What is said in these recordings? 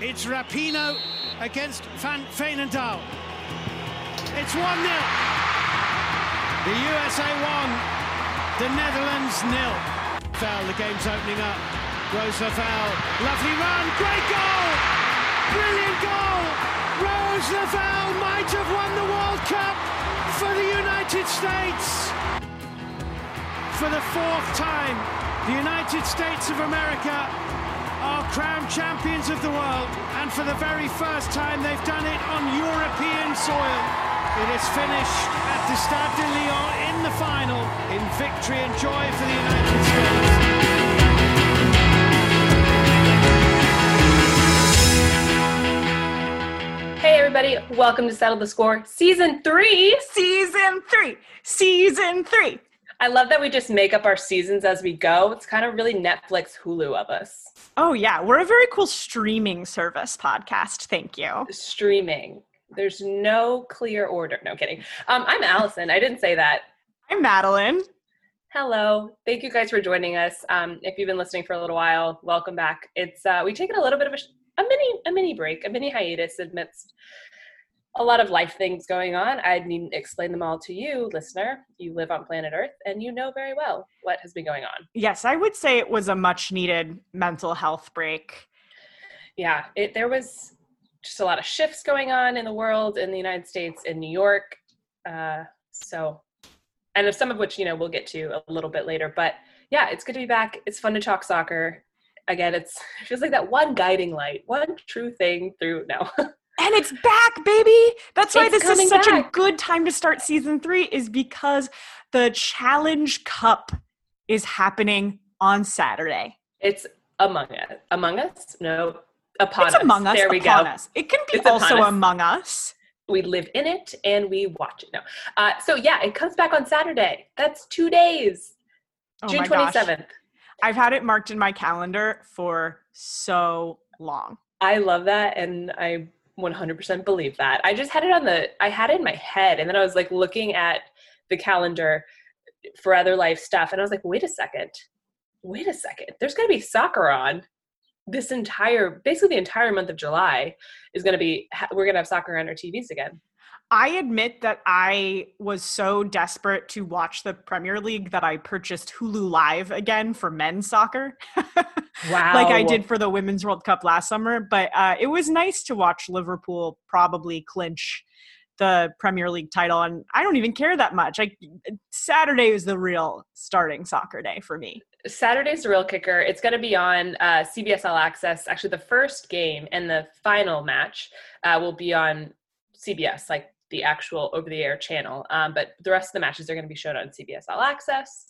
It's Rapinoe against Van Veenendaal. It's 1 0. The USA won, the Netherlands nil. Foul, the game's opening up. Rose Lavelle, lovely run, great goal! Brilliant goal! Rose Lavelle might have won the World Cup for the United States. For the fourth time, the United States of America are crowned champions of the world, and for the very first time, they've done it on European soil. It is finished at the Stade de Lyon in the final in victory and joy for the United States. Hey, everybody, welcome to Settle the Score, Season 3. Season three. Season three. I love that we just make up our seasons as we go. It's kind of really Netflix Hulu of us. Oh, yeah. We're a very cool streaming service podcast. Thank you. Streaming. There's no clear order. No kidding. Um, I'm Allison. I didn't say that. I'm Madeline. Hello. Thank you guys for joining us. Um, if you've been listening for a little while, welcome back. It's uh, we taken a little bit of a, sh- a mini a mini break, a mini hiatus amidst a lot of life things going on. I needn't explain them all to you, listener. You live on planet Earth and you know very well what has been going on. Yes, I would say it was a much needed mental health break. Yeah, it, there was just a lot of shifts going on in the world, in the United States, in New York. Uh, so, and of some of which you know we'll get to a little bit later. But yeah, it's good to be back. It's fun to talk soccer. Again, it's it feels like that one guiding light, one true thing through. No, And it's back, baby. That's why It's this is such back. a good time to start season three, is because the Challenge Cup is happening on Saturday. it's among us. Among us? No, upon it's us. among us. There we upon go. us. It can be It's upon also us. among us. We live in it and we watch it. No, uh, so yeah, it comes back on Saturday. That's two days. Oh June 27th gosh. I've had it marked in my calendar for so long. I love that and I 100% believe that. I just had it on the I had it in my head and then I was like looking at the calendar for other life stuff and I was like, "Wait a second. Wait a second. There's going to be soccer on this entire basically the entire month of July is going to be we're going to have soccer on our TVs again." I admit that I was so desperate to watch the Premier League that I purchased Hulu Live again for men's soccer. Wow. like I did for the Women's World Cup last summer. But uh, it was nice to watch Liverpool probably clinch the Premier League title. And I don't even care that much. Like Saturday was the real starting soccer day for me. Saturday's the real kicker. It's going to be on uh, CBS All Access. Actually, the first game and the final match uh, will be on CBS, like the actual over-the-air channel. Um, but the rest of the matches are going to be shown on CBS All Access,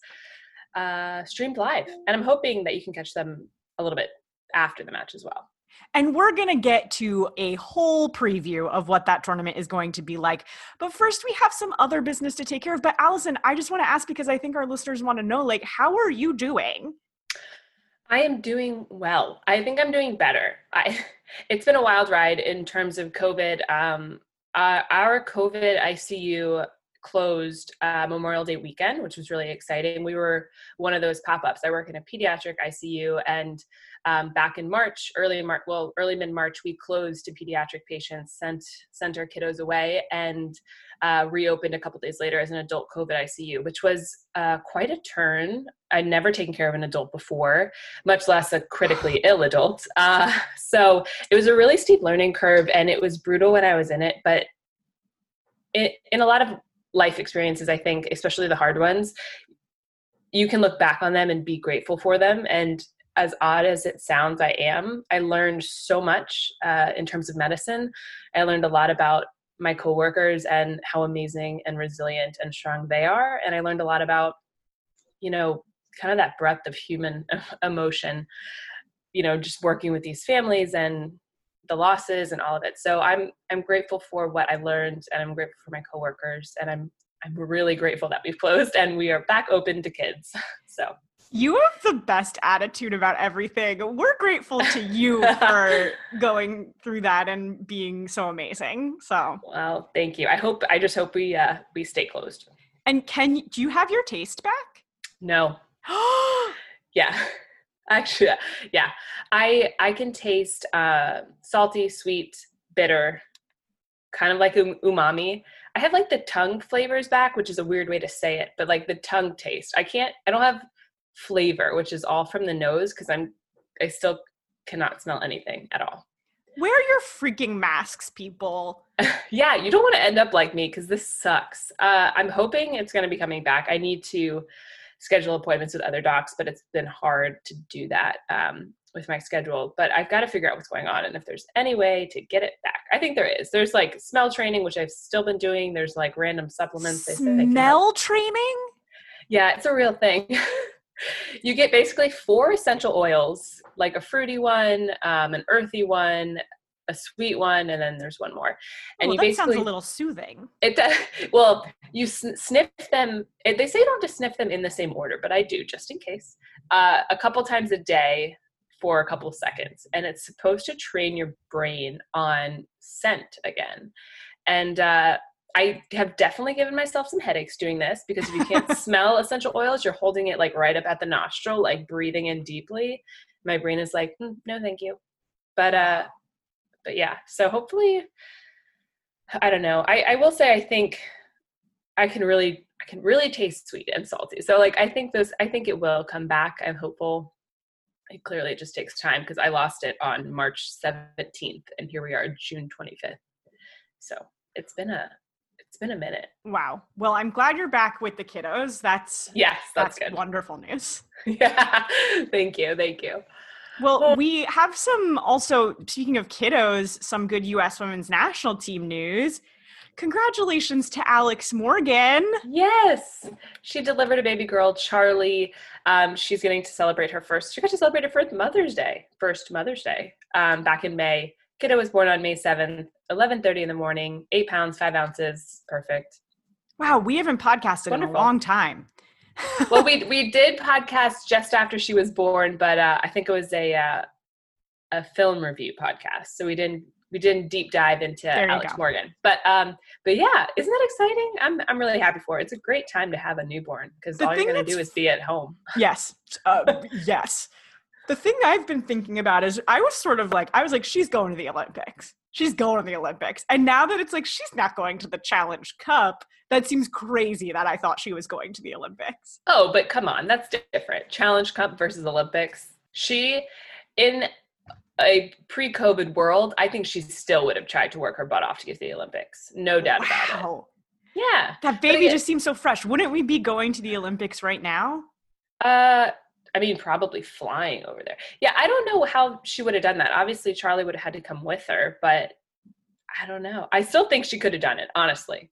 uh, streamed live. And I'm hoping that you can catch them a little bit after the match as well. And we're going to get to a whole preview of what that tournament is going to be like. But first, we have some other business to take care of. But Allison, I just want to ask because I think our listeners want to know like, how are you doing? I am doing well. I think I'm doing better. I, it's been a wild ride in terms of COVID. Um, uh, our COVID ICU closed uh, Memorial Day weekend, which was really exciting. We were one of those pop ups. I work in a pediatric ICU, and um, back in March, early in March, well, early mid March, we closed to pediatric patients, sent sent our kiddos away, and uh, reopened a couple days later as an adult COVID ICU, which was uh, quite a turn. I'd never taken care of an adult before, much less a critically ill adult. Uh, so it was a really steep learning curve, and it was brutal when I was in it. But it, in a lot of life experiences, I think, especially the hard ones, you can look back on them and be grateful for them. And as odd as it sounds, I am. I learned so much uh, in terms of medicine. I learned a lot about my coworkers and how amazing and resilient and strong they are. And I learned a lot about, you know, kind of that breadth of human emotion, you know, just working with these families and the losses and all of it. So I'm I'm grateful for what I learned and I'm grateful for my coworkers and I'm I'm really grateful that we've closed and we are back open to kids. So You have the best attitude about everything. We're grateful to you for going through that and being so amazing. So, well, thank you. I hope I just hope we uh we stay closed. and can do you have your taste back? No. Yeah. Actually, yeah, I I can taste uh, salty, sweet, bitter, kind of like um, umami. I have like the tongue flavors back, which is a weird way to say it, but like the tongue taste. I can't. I don't have flavor, which is all from the nose because I'm. I still cannot smell anything at all. Wear your freaking masks, people. yeah, you don't want to end up like me because this sucks. Uh, I'm hoping it's going to be coming back. I need to schedule appointments with other docs, but it's been hard to do that um, with my schedule. But I've got to figure out what's going on and if there's any way to get it back. I think there is. There's like smell training, which I've still been doing. There's like random supplements. They smell training? Yeah, it's a real thing. you get basically four essential oils, like a fruity one, um, an earthy one, a sweet one, and then there's one more. And oh, you that basically sounds a little soothing. it does. Well, you sn- sniff them. They say you don't have to sniff them in the same order, but I do just in case. Uh, a couple times a day for a couple seconds, and it's supposed to train your brain on scent again. And uh, I have definitely given myself some headaches doing this because if you can't smell essential oils, you're holding it like right up at the nostril, like breathing in deeply. My brain is like, hmm, no, thank you. But uh, but yeah. So hopefully, I don't know. I I will say I think I can really I can really taste sweet and salty. So like I think this I think it will come back. I'm hopeful. It clearly just takes time because I lost it on March 17th and here we are June 25th. So it's been a been a minute. Wow. Well, I'm glad you're back with the kiddos. That's yes, that's, that's good. wonderful news. yeah. Thank you. Thank you. Well, we have some also, speaking of kiddos, some good US women's national team news. Congratulations to Alex Morgan. Yes. She delivered a baby girl, Charlie. Um, she's getting to celebrate her first, she got to celebrate her first Mother's Day, first Mother's Day um, back in May. Kiddo was born on May 7th, 11.30 in the morning, eight pounds, five ounces. Perfect. Wow, we haven't podcasted Wonderful. in a long time. well, we we did podcast just after she was born, but uh, I think it was a uh, a film review podcast, so we didn't we didn't deep dive into Alex go. Morgan. But um, but yeah, isn't that exciting? I'm I'm really happy for it. It's a great time to have a newborn because all you're gonna do is be at home. Yes, uh, yes. The thing I've been thinking about is I was sort of like I was like she's going to the Olympics. She's going to the Olympics. And now that it's like she's not going to the Challenge Cup, that seems crazy that I thought she was going to the Olympics. Oh, but come on, that's different. Challenge Cup versus Olympics. She in a pre-COVID world, I think she still would have tried to work her butt off to get to the Olympics. No doubt wow. about it. Yeah. That baby just seems so fresh. Wouldn't we be going to the Olympics right now? Uh I mean, probably flying over there. Yeah, I don't know how she would have done that. Obviously, Charlie would have had to come with her, but I don't know. I still think she could have done it, honestly.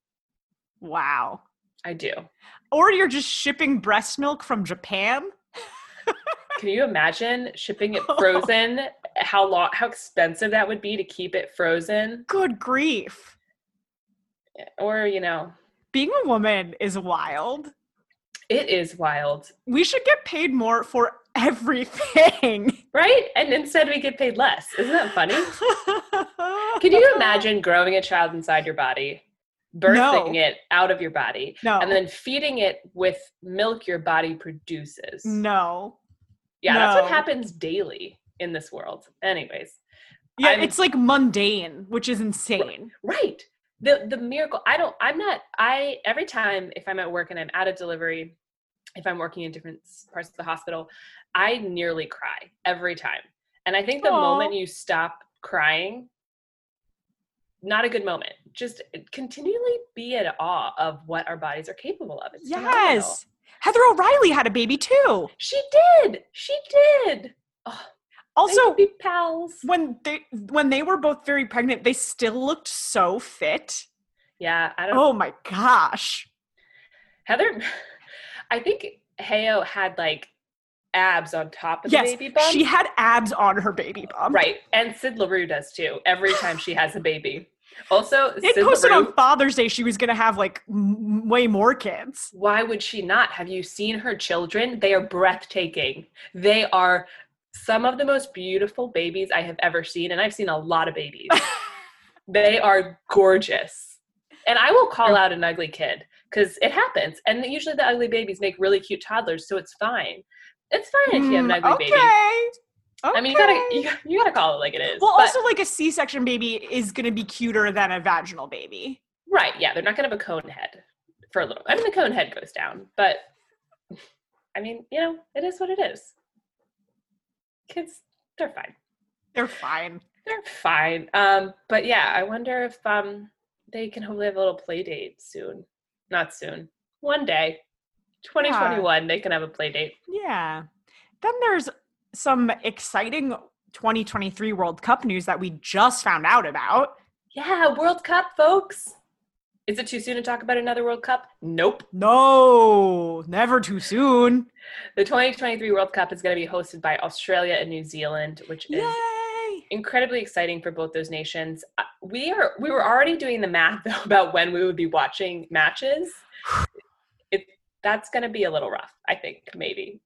Wow. I do. Or you're just shipping breast milk from Japan? Can you imagine shipping it frozen? how long how expensive that would be to keep it frozen? Good grief. Eh, or, you know, being a woman is wild. It is wild. We should get paid more for everything. Right? And instead we get paid less. Isn't that funny? Can you imagine growing a child inside your body, birthing no. it out of your body, no. and then feeding it with milk your body produces? No. Yeah, no. that's what happens daily in this world. Anyways. Yeah, I'm, it's like mundane, which is insane. Right. The the miracle. I don't I'm not I every time if I'm at work and I'm out of delivery if I'm working in different parts of the hospital, I nearly cry every time. And I think the Aww. moment you stop crying, not a good moment. Just uh, continually be in awe of what our bodies are capable of. It's yes. Heather O'Reilly had a baby too. She did. She did. Oh, also, pals. When they when they were both very pregnant, they still looked so fit. Yeah, I don't. Oh my gosh, Heather. I think HAO had like abs on top of yes, the baby bump. She had abs on her baby bump. Right. And Syd Leroux does too, every time she has a baby. Also, it Sid posted Leroux, on Father's Day she was going to have like m- way more kids. Why would she not? Have you seen her children? They are breathtaking. They are some of the most beautiful babies I have ever seen, and I've seen a lot of babies. they are gorgeous. And I will call out an ugly kid because it happens. And usually the ugly babies make really cute toddlers, so it's fine. It's fine if you have an Mm, ugly okay. baby. Okay. I mean, you gotta you, gotta- you gotta call it like it is. Well, but- also like a C-section baby is gonna be cuter than a vaginal baby. right, yeah, they're not gonna have a cone head for a little. I mean, the cone head goes down, but I mean, you know, it is what it is. Kids, they're fine. They're fine. They're fine. Um, but yeah, I wonder if um they can hopefully have a little play date soon. Not soon. One day. 2021, they can have a play date. Yeah. Then there's some exciting 2023 World Cup news that we just found out about. Yeah, World Cup, folks. Is it too soon to talk about another World Cup? Nope. No, never too soon. The 2023 World Cup is going to be hosted by Australia and New Zealand, which is Yay! Incredibly exciting for both those nations. Uh, We are we were already doing the math though about when we would be watching matches. It that's going to be a little rough, I think, maybe.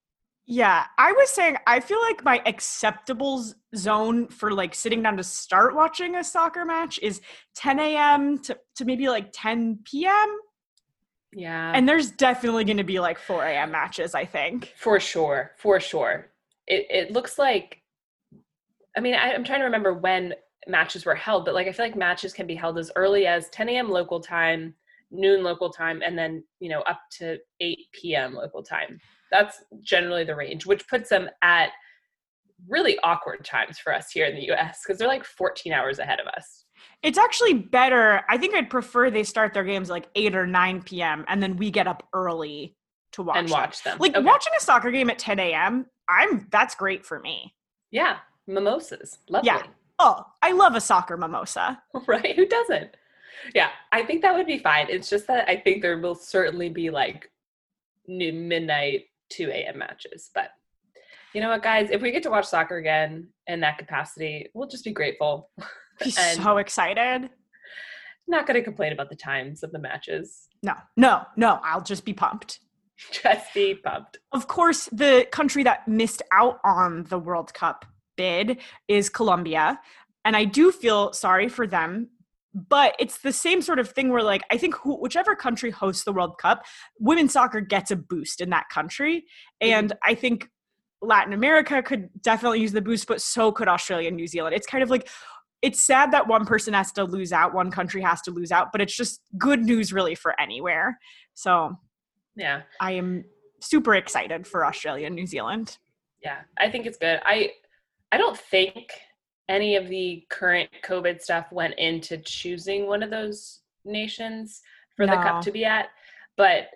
Yeah, I was saying I feel like my acceptable zone for like sitting down to start watching a soccer match is 10 a.m. to, to maybe like 10 p.m. Yeah. And there's definitely going to be like 4 a.m. matches, I think. For sure, for sure. It it looks like. I mean, I, I'm trying to remember when matches were held, but like I feel like matches can be held as early as 10 a.m. local time, noon local time, and then you know up to 8 p.m. local time. That's generally the range, which puts them at really awkward times for us here in the U.S. because they're like 14 hours ahead of us. It's actually better. I think I'd prefer they start their games like 8 or 9 p.m. and then we get up early to watch and them. watch them. Like Okay. watching a soccer game at 10 a.m. I'm that's great for me. yeah, mimosas, lovely. Yeah. Oh, I love a soccer mimosa. right? Who doesn't? Yeah, I think that would be fine. It's just that I think there will certainly be like new midnight 2 a.m. matches. But you know what, guys? If we get to watch soccer again in that capacity, we'll just be grateful. Be And- so excited. Not going to complain about the times of the matches. No, no, no. I'll just be pumped. Just be pumped. Of course, the country that missed out on the World Cup bid is Colombia. And I do feel sorry for them. But it's the same sort of thing where, like, I think who, whichever country hosts the World Cup, women's soccer gets a boost in that country. Mm-hmm. And I think Latin America could definitely use the boost, but so could Australia and New Zealand. It's kind of like, it's sad that one person has to lose out, one country has to lose out, but it's just good news, really, for anywhere. So Yeah. I am super excited for Australia and New Zealand. yeah i think it's good i i don't think any of the current covid stuff went into choosing one of those nations for the cup to be at but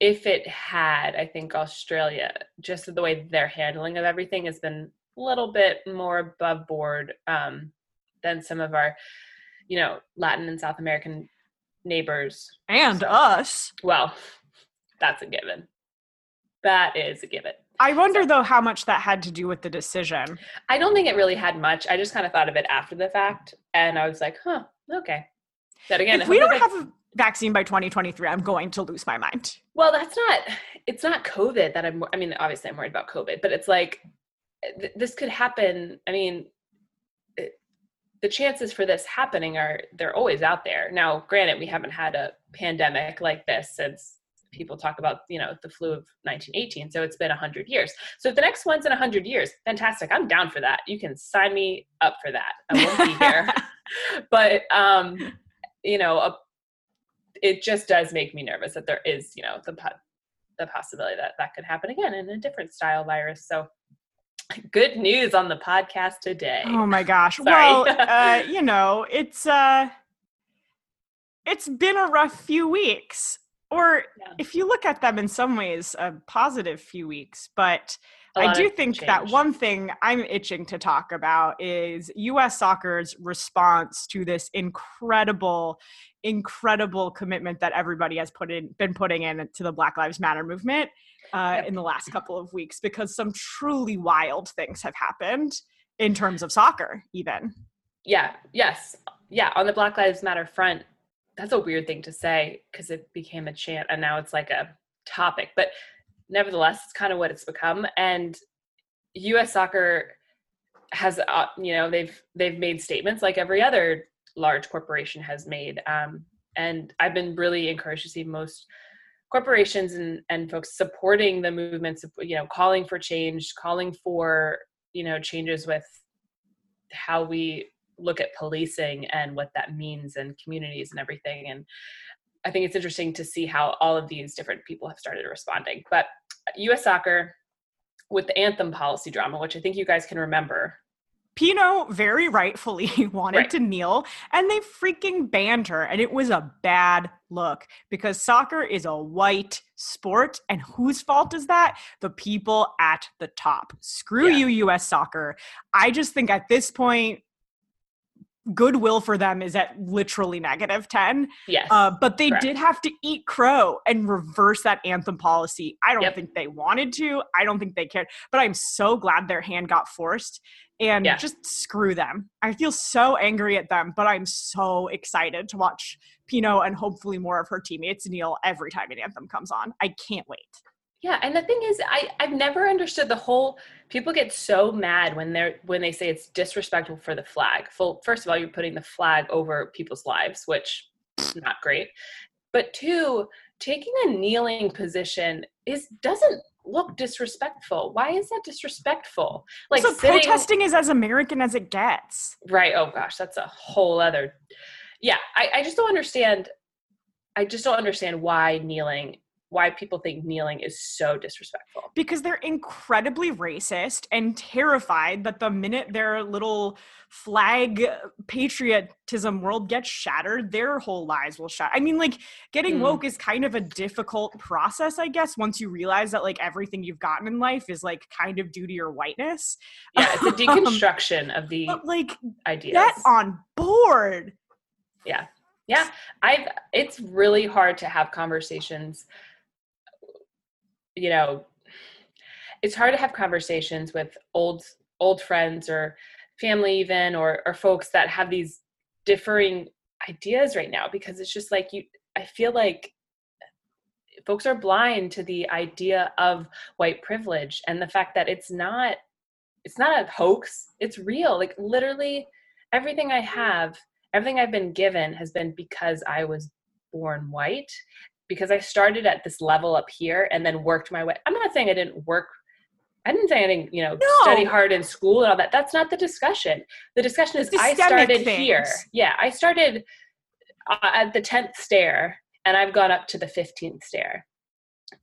if it had i think australia just the way their handling of everything has been a little bit more above board um, than some of our you know latin and south american neighbors. And So- us. well that's a given. That is a given I wonder though how much that had to do with the decision. I don't think it really had much. I just kind of thought of it after the fact, and I was like, "Huh, okay." That again, if we don't have a vaccine by 2023, I'm going to lose my mind. well, that's not. It's not COVID that I'm. I mean, obviously, I'm worried about COVID, but it's like th- this could happen. I mean, it, the chances for this happening are they're always out there. Now, granted, we haven't had a pandemic like this since people talk about you know the flu of 1918 so it's been 100 years. So if the next one's in 100 years fantastic i'm down for that. You can sign me up for that. I won't be here. But um you know a, it just does make me nervous that there is you know the the possibility that that could happen again in a different style virus. So good news on the podcast today. Oh my gosh. Well, uh, you know, it's uh it's been a rough few weeks. Or Yeah. if you look at them in some ways, a positive few weeks, but I do think that one thing I'm itching to talk about is US soccer's response to this incredible, incredible commitment that everybody has put in, been putting in to the Black Lives Matter movement uh, Yep. in the last couple of weeks, because some truly wild things have happened in terms of soccer, even. yeah yes yeah on the black lives matter front that's a weird thing to say because it became a chant and now it's like a topic but nevertheless it's kind of what it's become and us soccer has uh, you know they've they've made statements like every other large corporation has made um, and i've been really encouraged to see most corporations and, and folks supporting the movements, you know, calling for change, calling for, you know, changes with how we look at policing and what that means and communities and everything. And I think it's interesting to see how all of these different people have started responding. But US soccer with the anthem policy drama, which I think you guys can remember. Pino very rightfully wanted right. to kneel and they freaking banned her. And it was a bad look because soccer is a white sport. And whose fault is that? The people at the top. Screw yeah. you, US soccer. I just think at this point, goodwill for them is at literally negative 10. Yes. Uh, but they correct. did have to eat crow and reverse that anthem policy. I don't yep. think they wanted to. I don't think they cared. But I'm so glad their hand got forced and yeah. just screw them. I feel so angry at them, but I'm so excited to watch Pino and hopefully more of her teammates kneel every time an anthem comes on. I can't wait. Yeah, and the thing is, I I've never understood the whole. People get so mad when they're when they say it's disrespectful for the flag. Full, first of all, you're putting the flag over people's lives, which is not great. But two, taking a kneeling position is doesn't look disrespectful. Why is that disrespectful? Like so sitting, protesting is as American as it gets. Right. Oh gosh, that's a whole other. Yeah, I, I just don't understand. I just don't understand why kneeling why people think kneeling is so disrespectful. Because they're incredibly racist and terrified that the minute their little flag patriotism world gets shattered, their whole lives will shatter. I mean, like getting mm. woke is kind of a difficult process, I guess, once you realize that like everything you've gotten in life is like kind of due to your whiteness. Yeah, it's a deconstruction um, of the like ideas. Get on board. Yeah. Yeah. I've it's really hard to have conversations you know it's hard to have conversations with old old friends or family even or or folks that have these differing ideas right now because it's just like you i feel like folks are blind to the idea of white privilege and the fact that it's not it's not a hoax it's real. Like literally everything i have everything i've been given has been because i was born white because I started at this level up here and then worked my way. I'm not saying I didn't work. I didn't say I didn't, you know, no. study hard in school and all that. That's not the discussion. The discussion is I started things. here. Yeah, I started uh, at the 10th stair and I've gone up to the 15th stair.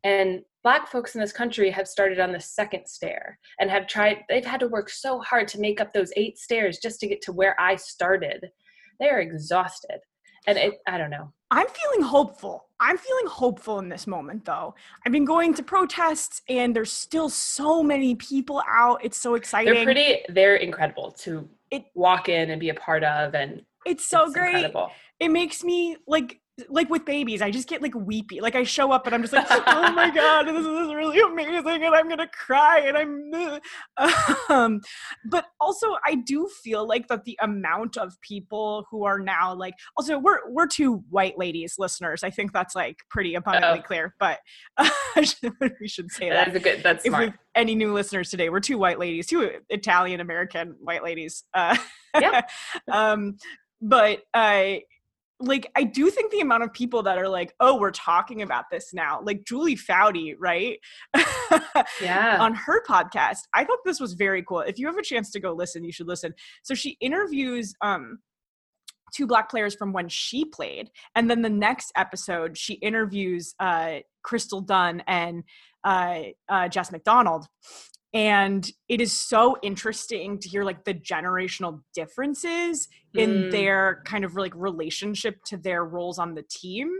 And black folks in this country have started on the second stair and have tried they've had to work so hard to make up those eight stairs just to get to where I started. They are exhausted. And it I don't know. I'm feeling hopeful. I'm feeling hopeful in this moment, though. I've been going to protests, and there's still so many people out. It's so exciting. They're pretty. They're incredible to it, walk in and be a part of, and it's so it's great. Incredible. It makes me like like with babies, I just get like weepy. Like I show up and I'm just like, oh my god, this is really amazing, and I'm gonna cry, and I'm. Um, but also, I do feel like that the amount of people who are now like, also we're we're two white ladies listeners. I think that's like pretty abundantly Uh-oh. clear. But uh, we should say that. That's a good. That's if smart. Any new listeners today? We're two white ladies, two Italian American white ladies. Uh, yeah. um, but I. Uh, like I do think the amount of people that are like, oh, we're talking about this now, like Julie Foudy, right? yeah. On her podcast. I thought this was very cool. If you have a chance to go listen, you should listen. So she interviews um two black players from when she played. And then the next episode, she interviews uh Crystal Dunn and uh, uh Jess McDonald and it is so interesting to hear like the generational differences mm. in their kind of like relationship to their roles on the team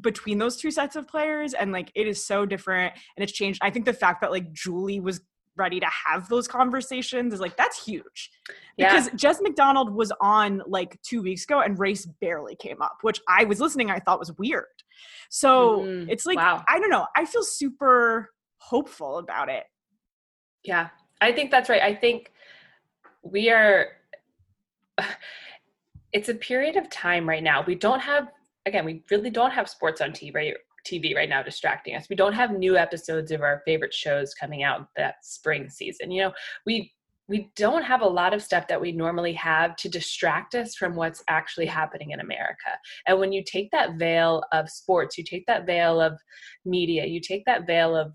between those two sets of players and like it is so different and it's changed i think the fact that like julie was ready to have those conversations is like that's huge yeah. because jess mcdonald was on like two weeks ago and race barely came up which i was listening i thought was weird so mm, it's like wow. i don't know i feel super hopeful about it yeah, I think that's right. I think we are, it's a period of time right now. We don't have, again, we really don't have sports on TV, right? TV right now distracting us. We don't have new episodes of our favorite shows coming out that spring season. You know, we we don't have a lot of stuff that we normally have to distract us from what's actually happening in America. And when you take that veil of sports, you take that veil of media, you take that veil of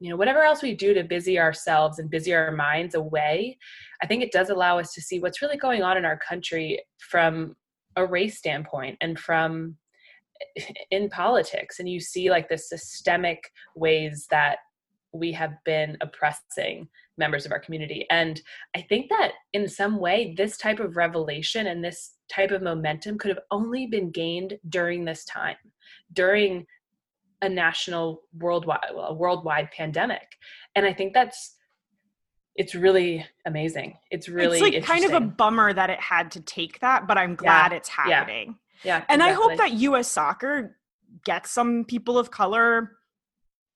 you know whatever else we do to busy ourselves and busy our minds away i think it does allow us to see what's really going on in our country from a race standpoint and from in politics. And you see like the systemic ways that we have been oppressing members of our community. And i think that in some way this type of revelation and this type of momentum could have only been gained during this time during a national worldwide well, a worldwide pandemic. And i think that's it's really amazing. It's really it's like kind of a bummer that it had to take that but i'm glad yeah. it's happening. Yeah, yeah and exactly. i hope that us soccer gets some people of color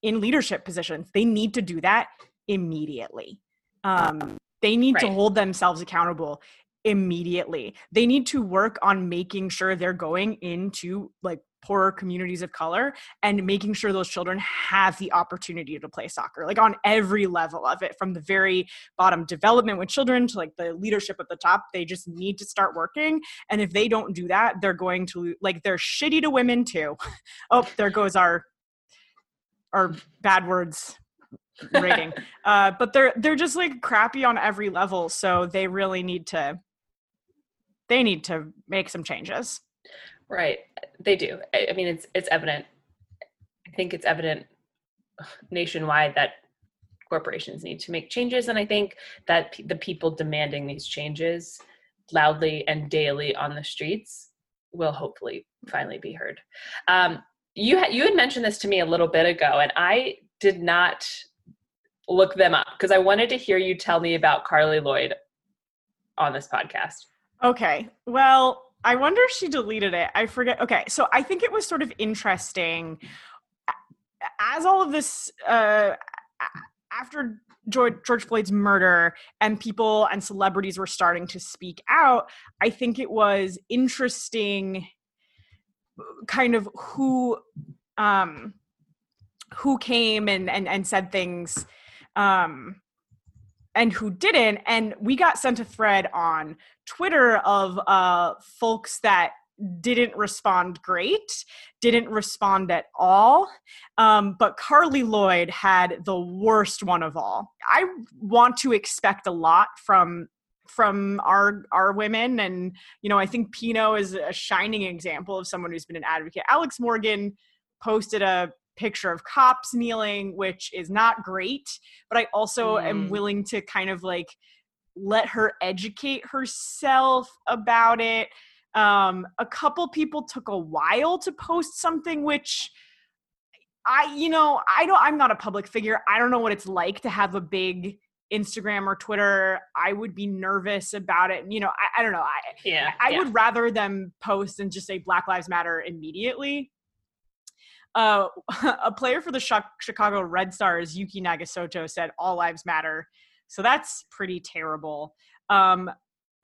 in leadership positions. They need to do that immediately. Um, they need right. to hold themselves accountable immediately. They need to work on making sure they're going into like poorer communities of color and making sure those children have the opportunity to play soccer like on every level of it from the very bottom development with children to like the leadership at the top. They just need to start working and if they don't do that they're going to like they're shitty to women too. Oh there goes our our bad words rating. Uh but they're they're just like crappy on every level so they really need to they need to make some changes Right. They do. I mean, it's it's evident. I think it's evident nationwide that corporations need to make changes, and I think that the people demanding these changes loudly and daily on the streets will hopefully finally be heard. Um, you you had mentioned this to me a little bit ago, and I did not look them up because I wanted to hear you tell me about Carli Lloyd on this podcast. Okay. Well, I wonder if she deleted it. I forget. Okay, so I think it was sort of interesting as all of this uh, after George, Floyd's murder and people and celebrities were starting to speak out. I think it was interesting, kind of who um, who came and and and said things. Um, and who didn't. And we got sent a thread on Twitter of uh, folks that didn't respond great, didn't respond at all. Um, but Carli Lloyd had the worst one of all. I want to expect a lot from from our our women and you know i think pino is a shining example of someone who's been an advocate alex morgan posted a picture of cops kneeling, which is not great. But I also mm. am willing to kind of like let her educate herself about it. Um, a couple people took a while to post something, which I, you know, I don't, I'm not a public figure. I don't know what it's like to have a big Instagram or Twitter. I would be nervous about it. You know, I, I don't know. I, yeah, I, yeah. would rather them post and just say Black Lives Matter immediately uh, a player for the Chicago Red Stars, Yuki Nagasato, said all lives matter. So that's pretty terrible. Um,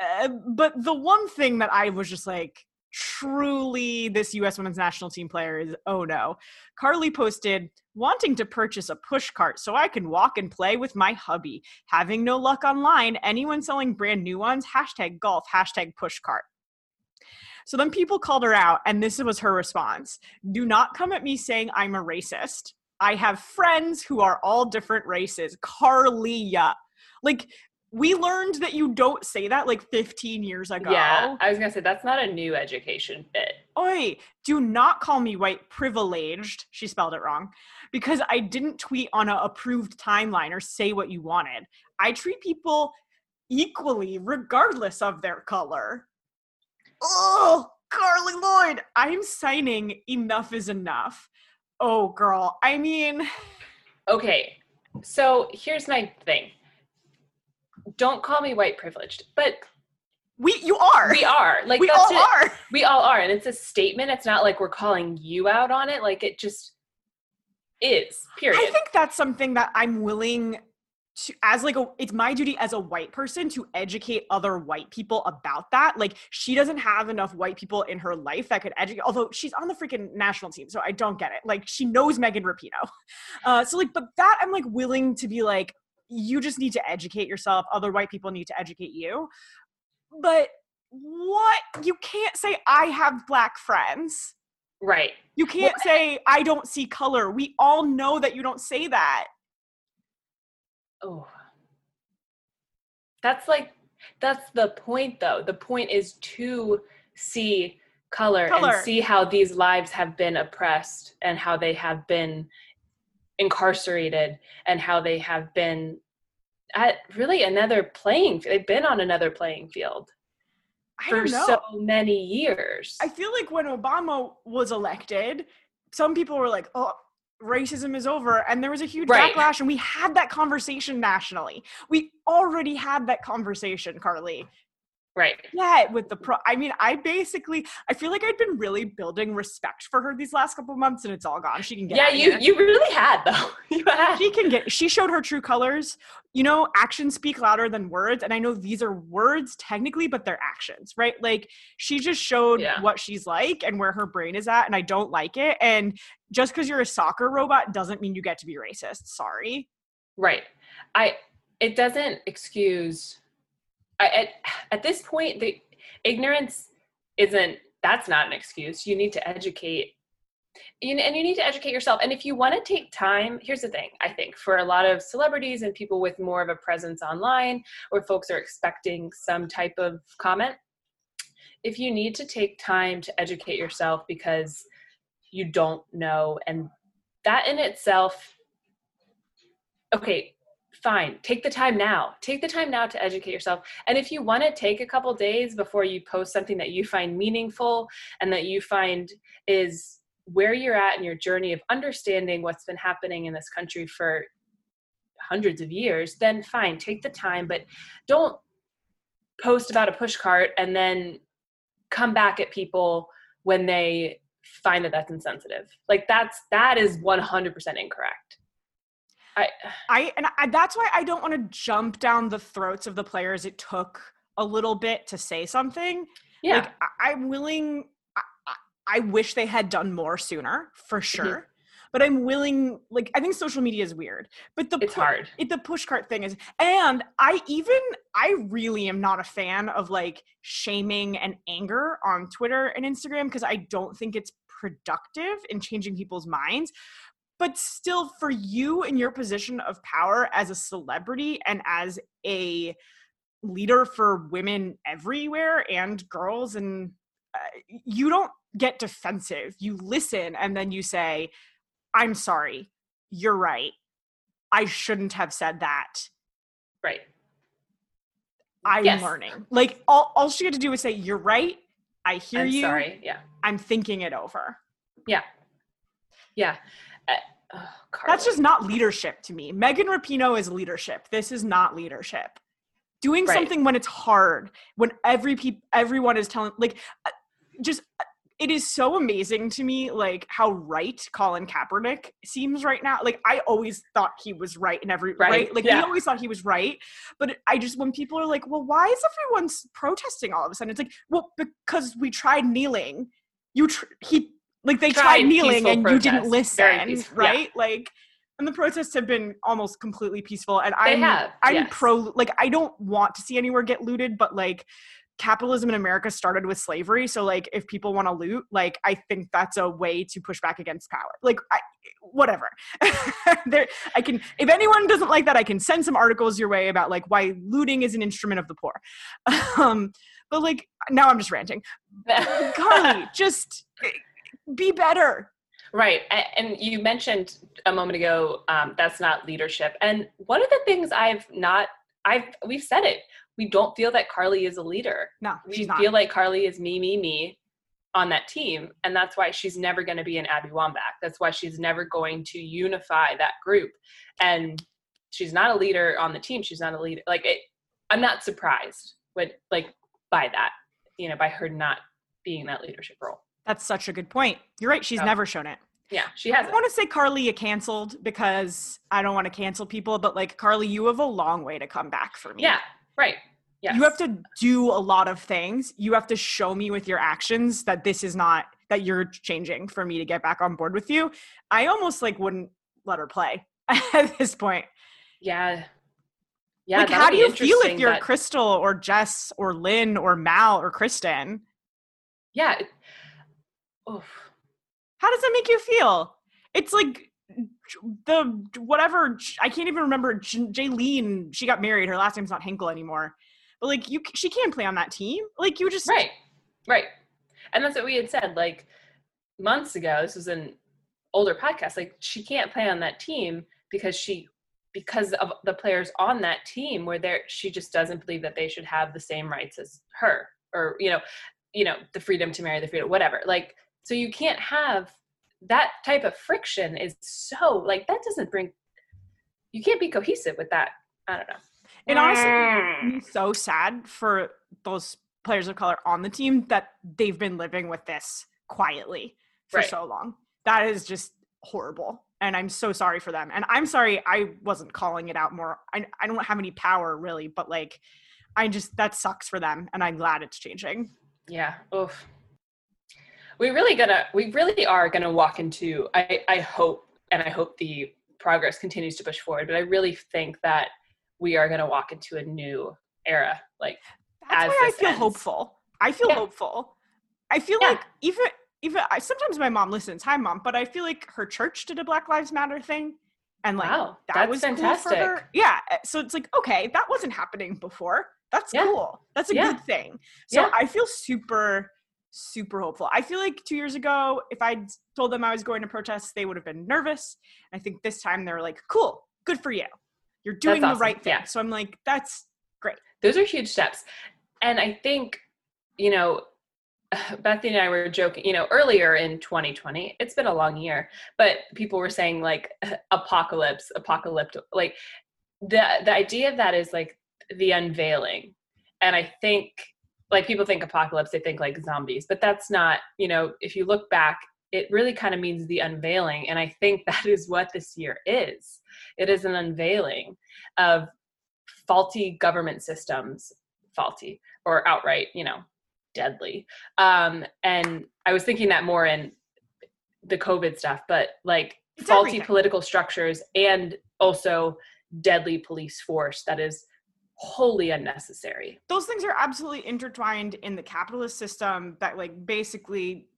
uh, but the one thing that I was just like, truly, this U.S. women's national team player is oh no. Carli posted, wanting to purchase a push cart so I can walk and play with my hubby. Having no luck online, anyone selling brand new ones, hashtag golf, hashtag push cart. So then people called her out, and this was her response Do not come at me saying I'm a racist. I have friends who are all different races. Carlia. Like, we learned that you don't say that like 15 years ago. Yeah, I was gonna say that's not a new education bit. Oi, do not call me white privileged. She spelled it wrong because I didn't tweet on a approved timeline or say what you wanted. I treat people equally regardless of their color oh, Carli Lloyd, I'm signing Enough is Enough. Oh, girl. I mean, okay. So here's my thing. Don't call me white privileged, but we you are. We are. Like we all it. are. We all are, and it's a statement. It's not like we're calling you out on it. Like it just is. Period. I think that's something that I'm willing to, as like a it's my duty as a white person to educate other white people about that like she doesn't have enough white people in her life that could educate although she's on the freaking national team so i don't get it like she knows megan rapinoe uh so like but that i'm like willing to be like you just need to educate yourself. Other white people need to educate you. But what? You can't say I have black friends. Right. You can't well, say I don't see color. We all know that you don't say that. Oh. That's like that's the point though. The point is to see color, color, and see how these lives have been oppressed and how they have been incarcerated and how they have been at really another playing they've been on another playing field for so many years. I feel like when Obama was elected, some people were like, "Oh, racism is over," and there was a huge right. backlash, and we had that conversation nationally. We already had that conversation, Carli. Right. Yeah, with the pro. I mean, I basically, I feel like I'd been really building respect for her these last couple months, and it's all gone. She can get. Yeah, you you really had though. You had. She can get. She showed her true colors. You know, actions speak louder than words, and I know these are words technically, but they're actions, right? Like she just showed yeah. what she's like and where her brain is at, and I don't like it. And just because you're a soccer robot doesn't mean you get to be racist. Sorry. Right. I. It doesn't excuse at, at this point the ignorance isn't that's not an excuse. You need to educate. You, and you need to educate yourself. And if you want to take time here's the thing i think for a lot of celebrities and people with more of a presence online where folks are expecting some type of comment if you need to take time to educate yourself because you don't know and that in itself okay fine take the time now take the time now to educate yourself. And if you want to take a couple days before you post something that you find meaningful and that you find is where you're at in your journey of understanding what's been happening in this country for hundreds of years then fine take the time but don't post about a push cart and then come back at people when they find that that's insensitive. Like that's that is 100% incorrect I, I and I, that's why I don't want to jump down the throats of the players. It took a little bit to say something. Yeah, like, I, am willing. I, I, wish they had done more sooner, for mm-hmm. sure. Mm-hmm. But I'm willing. Like, I think social media is weird, but the it's pu- hard. It, the push cart thing is, and I even I really am not a fan of like shaming and anger on Twitter and Instagram because I don't think it's productive in changing people's minds but still for you in your position of power as a celebrity and as a leader for women everywhere and girls and uh, you don't get defensive. You listen and then you say i'm sorry. You're right. I shouldn't have said that. Right. I'm yes. learning. Like all, all she had to do was say you're right. I hear I'm you. sorry. Yeah. I'm thinking it over. Yeah. Yeah Oh, That's just not leadership to me. Megan Rapinoe is leadership. This is not leadership. Doing right. something when it's hard, when every pe- everyone is telling, like, uh, just uh, it is so amazing to me, like how right Colin Kaepernick seems right now. Like I always thought he was right in every right, right? like yeah. we always thought he was right. But I just when people are like, well, why is everyone protesting all of a sudden? It's like, well, because we tried kneeling. You tr- he like they tried, tried kneeling and you didn't listen, right? Yeah. Like and the protests have been almost completely peaceful and I'm have, I'm yes. pro like I don't want to see anywhere get looted, but like capitalism in America started with slavery. So like if people want to loot, like I think that's a way to push back against power. Like I whatever. there I can if anyone doesn't like that, I can send some articles your way about like why looting is an instrument of the poor. um but like now I'm just ranting. Carli, just be better. Right and you mentioned a moment ago um, that's not leadership and one of the things i've not i've we've said it we don't feel that carli is a leader. No we feel like carli is me me me on that team and that's why she's never going to be an abby wambach that's why she's never going to unify that group and she's not a leader on the team she's not a leader like it i'm not surprised with like by that you know by her not being that leadership role that's such a good point. You're right. She's never shown it. Yeah, she has. I want to say Carli, you canceled because I don't want to cancel people, but like Carli, you have a long way to come back for me. Yeah, right. Yes. You have to do a lot of things. You have to show me with your actions that this is not that you're changing for me to get back on board with you. I almost like wouldn't let her play at this point. Yeah. Yeah, like, how do you feel if you're that- Crystal or Jess or Lynn or Mal or Christen? Yeah. Oof. How does that make you feel? It's like the whatever I can't even remember. J- Jaelene, she got married. Her last name's not Hinkle anymore. But like you, she can't play on that team. Like you just Right. Right. And that's what we had said like months ago. This was an older podcast. Like she can't play on that team because she because of the players on that team where there she just doesn't believe that they should have the same rights as her or you know you know the freedom to marry the freedom whatever like so you can't have that type of friction is so like that doesn't bring you can't be cohesive with that i don't know It honestly makes mm. so sad for those players of color on the team that they've been living with this quietly for Right. so long. That is just horrible. And I'm so sorry for them. And I'm sorry I wasn't calling it out more. I, I don't have any power really, but like, I just, that sucks for them. And I'm glad it's changing. Yeah. Oof. We really gonna we really are gonna walk into I, I hope and I hope the progress continues to push forward, but I really think that we are gonna walk into a new era. Like That's As why I feel ends. hopeful. I feel Yeah. hopeful. I feel Yeah. like even even I, sometimes my mom listens. Hi, mom, but I feel like her church did a Black Lives Matter thing, and like wow, that that's was cool fantastic. her. Yeah, uh, so it's like okay, that wasn't happening before. That's Yeah. cool. That's a good thing. So. I feel super super hopeful. I feel like 2 years ago if I told them I was going to protest, they would have been nervous. I think this time they're like, "Cool. Good for you. You're doing the right thing." Yeah. So I'm like, "That's great. Those are huge steps. And I think, you know, Bethany and I were joking, you know, earlier in 2020, it's been a long year, but people were saying like apocalypse, apocalyptic, like the the idea of that is like the unveiling. And I think like people think apocalypse, they think like zombies, but that's not, you know, if you look back, it really kind of means the unveiling. And I think that is what this year is. It is an unveiling of faulty government systems, faulty or outright, you know, deadly. Um, and I was thinking that more in the COVID stuff, but like It's faulty everything. political structures and also deadly police force that is wholly unnecessary. those things are absolutely intertwined in the capitalist system that like basically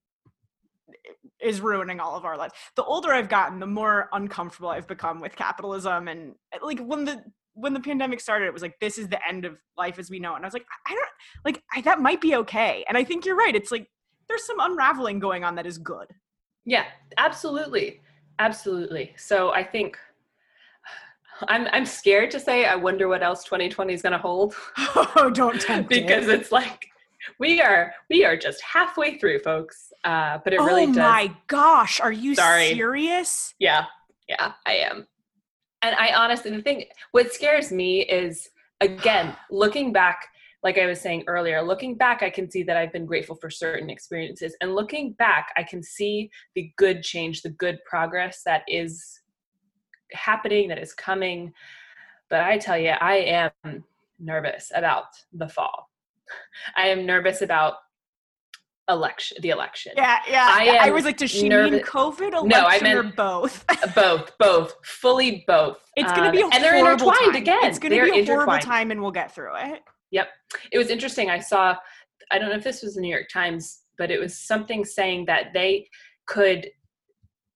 is ruining all of our lives. The older I've gotten, the more uncomfortable I've become with capitalism and like when the when the pandemic started it was like this is the end of life as we know it. and I was like I don't like I, that might be okay. And I think you're right. It's like there's some unraveling going on that is good. Yeah, absolutely. Absolutely. So I think I'm I'm scared to say I wonder what else 2020 is going to hold. oh, don't tempt it. because it's like we are we are just halfway through folks uh but it really oh does my gosh, are you Sorry. serious? yeah yeah i am and i honestly the thing what scares me is again looking back like i was saying earlier looking back i can see that i've been grateful for certain experiences and looking back i can see the good change the good progress that is happening that is coming but i tell you i am nervous about the fall i am nervous about election the election Yeah, yeah. I I, was like, does she mean nervous- COVID, election, No, I or meant- both? both both fully both It's going to Um, be a and they're intertwined time. again It's going to They're be a horrible time, and we'll get through it. Yep it was interesting. I saw, I don't know if this was the New York Times, but it was something saying that they could,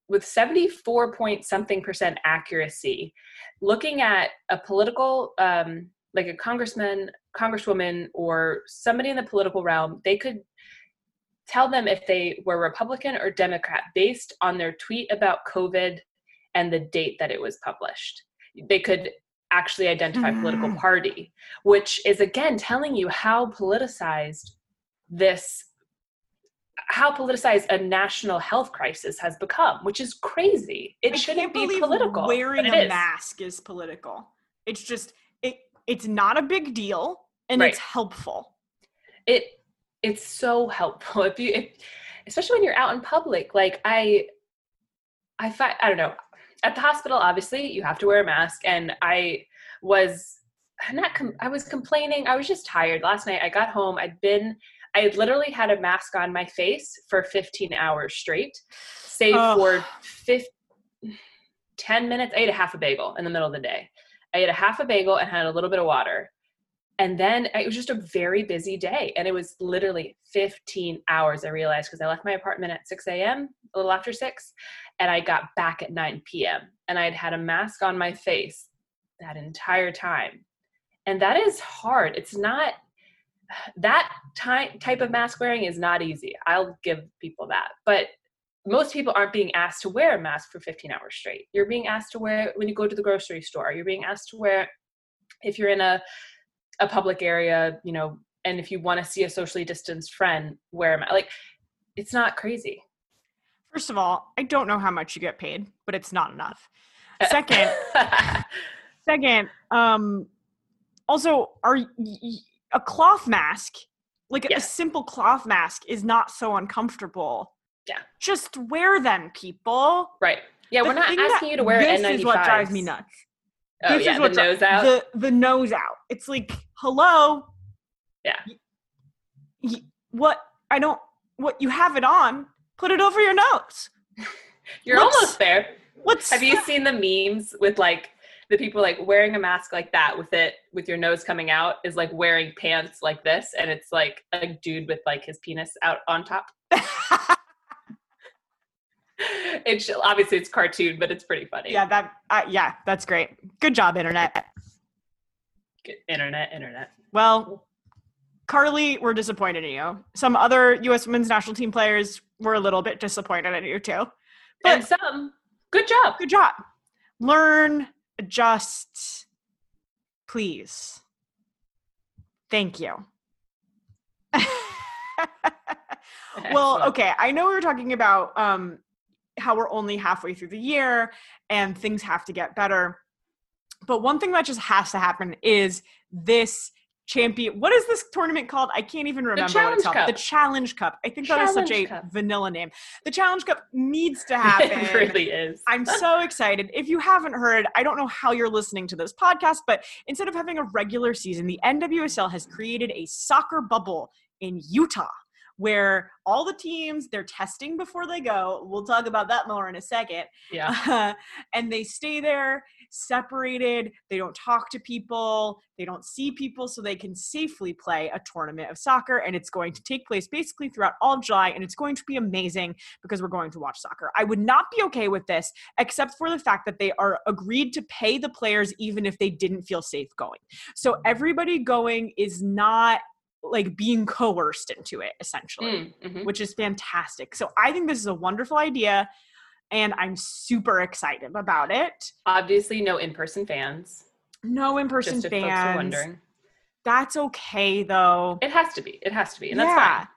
with 74 point something percent accuracy, looking at a political, um, like a congressman, congresswoman, or somebody in the political realm, they could tell them if they were Republican or Democrat based on their tweet about COVID and the date that it was published. They could actually identify political Mm. party, which is again telling you how politicized this how politicized a national health crisis has become, which is crazy. It I shouldn't be political. Wearing a is. mask is political. It's just it. It's not a big deal, and Right. it's helpful. it it's so helpful if you if, especially when you're out in public like i i find i don't know at the hospital obviously you have to wear a mask and i was I'm not com- i was complaining i was just tired last night i got home i'd been i had literally had a mask on my face for 15 hours straight save Ugh. for 15, 10 minutes i ate a half a bagel in the middle of the day I ate a half a bagel and had a little bit of water. And then it was just a very busy day. And it was literally 15 hours, I realized, because I left my apartment at 6 a.m., a little after 6, and I got back at 9 p.m. And I had had a mask on my face that entire time. And that is hard. It's not, that ty- type of mask wearing is not easy. I'll give people that. But most people aren't being asked to wear a mask for 15 hours straight. You're being asked to wear it when you go to the grocery store. You're being asked to wear it if you're in a a public area, you know, and if you want to see a socially distanced friend, wear a mask. Like, it's not crazy. First of all, I don't know how much you get paid, but it's not enough. Second, second, um, also, are y- a cloth mask, like Yeah. a simple cloth mask, is not so uncomfortable. Yeah. Just wear them, people. right. Yeah, The we're not asking you to wear this N95s. is what drives me nuts. Oh, This yeah, is the what dri- nose out. The the nose out. It's like, hello. Yeah. Y- y- what I don't. What you have it on? Put it over your nose. You're what's- almost there. What's Have you seen the memes with like the people like wearing a mask like that with it with your nose coming out is like wearing pants like this and it's like a dude with like his penis out on top. It's obviously it's cartoon, but it's pretty funny. yeah, that. Uh, yeah, that's great. Good job, internet. Internet, internet. Well, Carli, we're disappointed in you. Some other U.S. women's national team players were a little bit disappointed in you too. But and some good job. good job. Learn, adjust, please. Thank you. well, okay. I know we were talking about um, how we're only halfway through the year and things have to get better. But one thing that just has to happen is this champion. What is this tournament called? I can't even remember what Challenge it's called. Cup. The Challenge Cup. I think that is such a Cup. vanilla name. The Challenge Cup needs to happen. it really is. I'm so excited. If you haven't heard, I don't know how you're listening to this podcast, but instead of having a regular season, the NWSL has created a soccer bubble in Utah where all the teams they're testing before they go. We'll talk about that more in a second. yeah. Uh, and they stay there separated. They don't talk to people. They don't see people so they can safely play a tournament of soccer. And it's going to take place basically throughout all of July. And it's going to be amazing because we're going to watch soccer. I would not be okay with this except for the fact that they are agreed to pay the players even if they didn't feel safe going. So everybody going is not like being coerced into it essentially Mm, mhm. which is fantastic. So I think this is a wonderful idea and I'm super excited about it. Obviously, no in-person fans. No in person Just if folks are fans. wondering, That's okay though. it has to be. It has to be, and that's yeah. fine.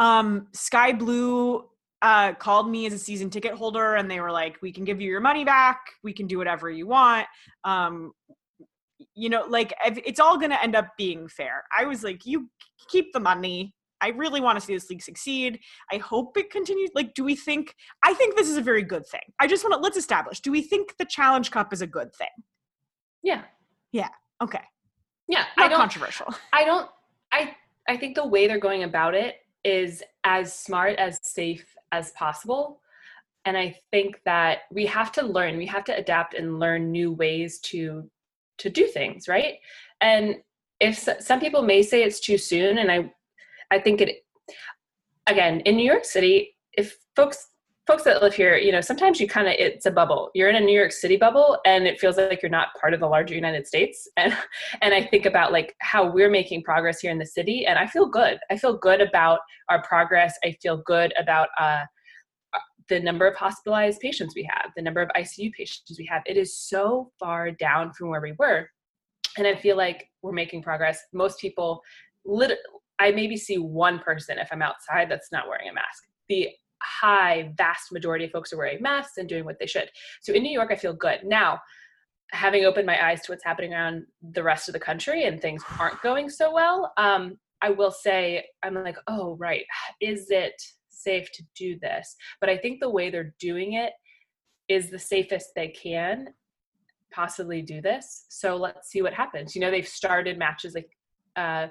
Um, Sky Blue uh, called me as a season ticket holder and they were like, we can give you your money back. We can do whatever you want. Um, you know, like if- it's all going to end up being fair. I was like, you keep the money. I really want to see this league succeed. I hope it continues. Like, do we think? I think this is a very good thing. I just want to let's establish. Do we think the Challenge Cup is a good thing? Yeah, yeah Okay, yeah. I don't. controversial. I don't. I I think the way they're going about it is as smart as safe as possible. And I think that we have to learn. We have to adapt and learn new ways to to do things, right? And if some people may say it's too soon, and I I think it again in New York City, if folks folks that live here, you know, sometimes you kind of it's a bubble. You're in a New York City bubble, and it feels like you're not part of the larger United States. And and I think about like how we're making progress here in the city, and I feel good. I feel good about our progress. I feel good about uh, the number of hospitalized patients we have, the number of ICU patients we have. It is so far down from where we were, and I feel like we're making progress. Most people, I maybe see one person if I'm outside that's not wearing a mask. The high, vast majority of folks are wearing masks and doing what they should. So in New York, I feel good now having opened my eyes to what's happening around the rest of the country and things aren't going so well, um, I will say, I'm like, oh, right. Is it safe to do this? But I think the way they're doing it is the safest they can possibly do this. So let's see what happens. You know, they've started matches like, uh,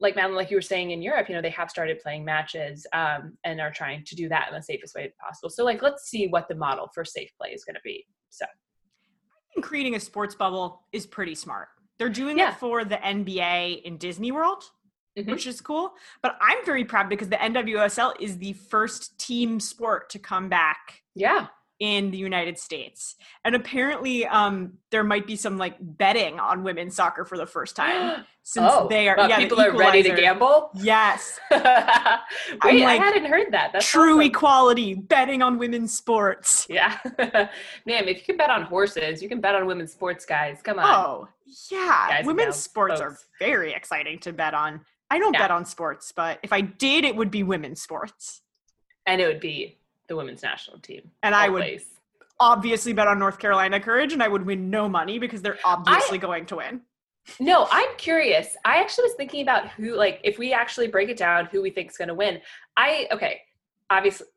like Madeline, like you were saying in Europe, you know, they have started playing matches um, and are trying to do that in the safest way possible. So, like, let's see what the model for safe play is going to be. So, I think creating a sports bubble is pretty smart. They're doing Yeah. it for the NBA in Disney World, Mhm. which is cool. But I'm very proud because the NWSL is the first team sport to come back Yeah. in the United States. And apparently um there might be some like betting on women's soccer for the first time since oh, they are yeah, people are ready to gamble. Yes. Wait, like, I hadn't heard that. That's True awesome. equality, betting on women's sports. Yeah, man. If you can bet on horses, you can bet on women's sports, guys. Come on. Oh, yeah. Guys women's sports are very exciting to bet on. I don't Yeah. bet on sports, but if I did, it would be women's sports. And it would be the women's national team. And I would obviously bet on North Carolina Courage, and I would win no money because they're obviously going to win. No, I'm curious. I actually was thinking about who, like, if we actually break it down, who we think is going to win. I okay, obviously,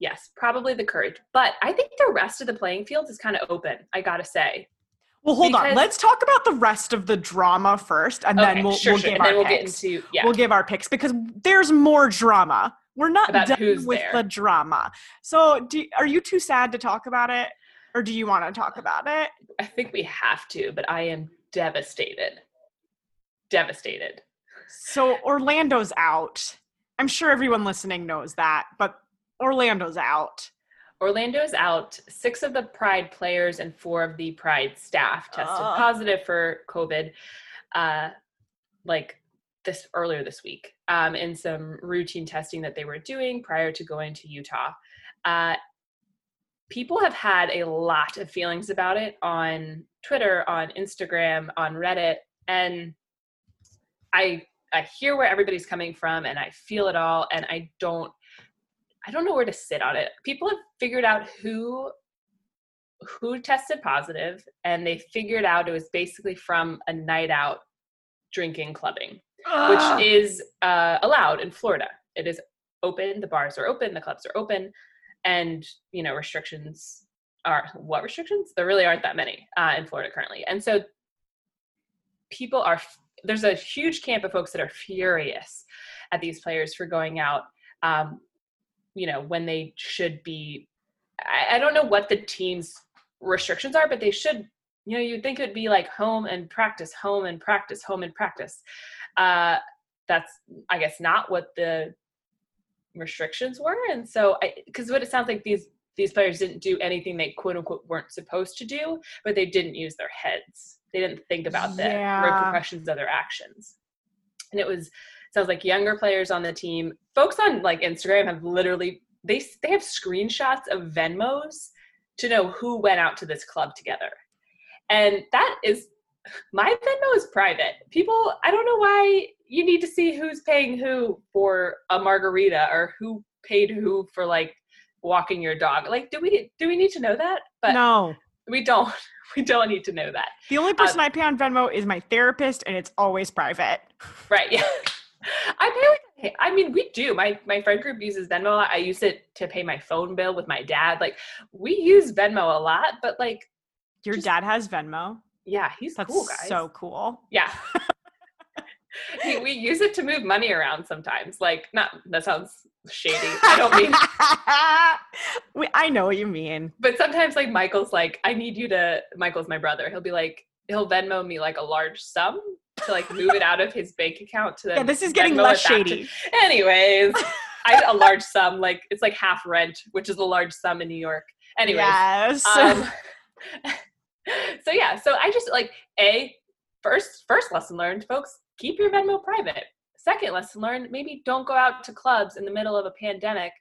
yes, probably the courage, but I think the rest of the playing field is kind of open. I gotta say. Well, hold on. Let's talk about the rest of the drama first, and Okay, then we'll, sure, we'll sure. give And our we'll picks. get into yeah. We'll give our picks because there's more drama. We're not About done with there. the drama. So, do, are you too sad to talk about it, or do you want to talk about it? I think we have to, but I am devastated. Devastated. So Orlando's out. I'm sure everyone listening knows that, but Orlando's out. Orlando's out. Six of the Pride players and four of the Pride staff tested Ugh. positive for COVID, uh, like this earlier this week, um, in some routine testing that they were doing prior to going to Utah. Uh, people have had a lot of feelings about it on Twitter, on Instagram, on Reddit, and I I hear where everybody's coming from, and I feel it all, and I don't I don't know where to sit on it. People have figured out who who tested positive and they figured out it was basically from a night out drinking clubbing, which is uh, allowed in Florida. It is open, the bars are open, the clubs are open, and you know, restrictions are what restrictions? There really aren't that many uh, in Florida currently. And so people are there's a huge camp of folks that are furious at these players for going out um, you know when they should be I, I don't know what the team's restrictions are but they should you know you'd think it would be like home and practice home and practice home and practice. Uh that's i guess not what the restrictions were. And so i because what it sounds like these these players didn't do anything they quote unquote weren't supposed to do but they didn't use their heads. They didn't think about the Yeah. repercussions of their actions. And it was sounds like younger players on the team folks on like instagram have literally they they have screenshots of venmos to know who went out to this club together and that is my venmo is private people i don't know why you need to see who's paying who for a margarita or who paid who for like walking your dog like do we do we need to know that but no. we don't we don't need to know that The only person um, I pay on Venmo is my therapist, and it's always private. Right. Yeah. I pay like I mean we do. My my friend group uses Venmo. a lot. I use it to pay my phone bill with my dad. Like we use Venmo a lot, but like Your Just- dad has Venmo. yeah, he's That's cool guys. so cool. yeah. we, we use it to move money around sometimes. Like not that sounds shady. I don't mean We- I know what you mean. but sometimes like Michael's like, I need you to Michael's my brother. He'll be like he'll Venmo me like a large sum to like move it out of his bank account to Yeah, this is getting less back to- shady. Anyways, I a large sum, like it's like half rent, which is a large sum in New York. Anyways, yes. um, so yeah, so I just like a first first lesson learned, folks. Keep your Venmo private. Second lesson learned: maybe don't go out to clubs in the middle of a pandemic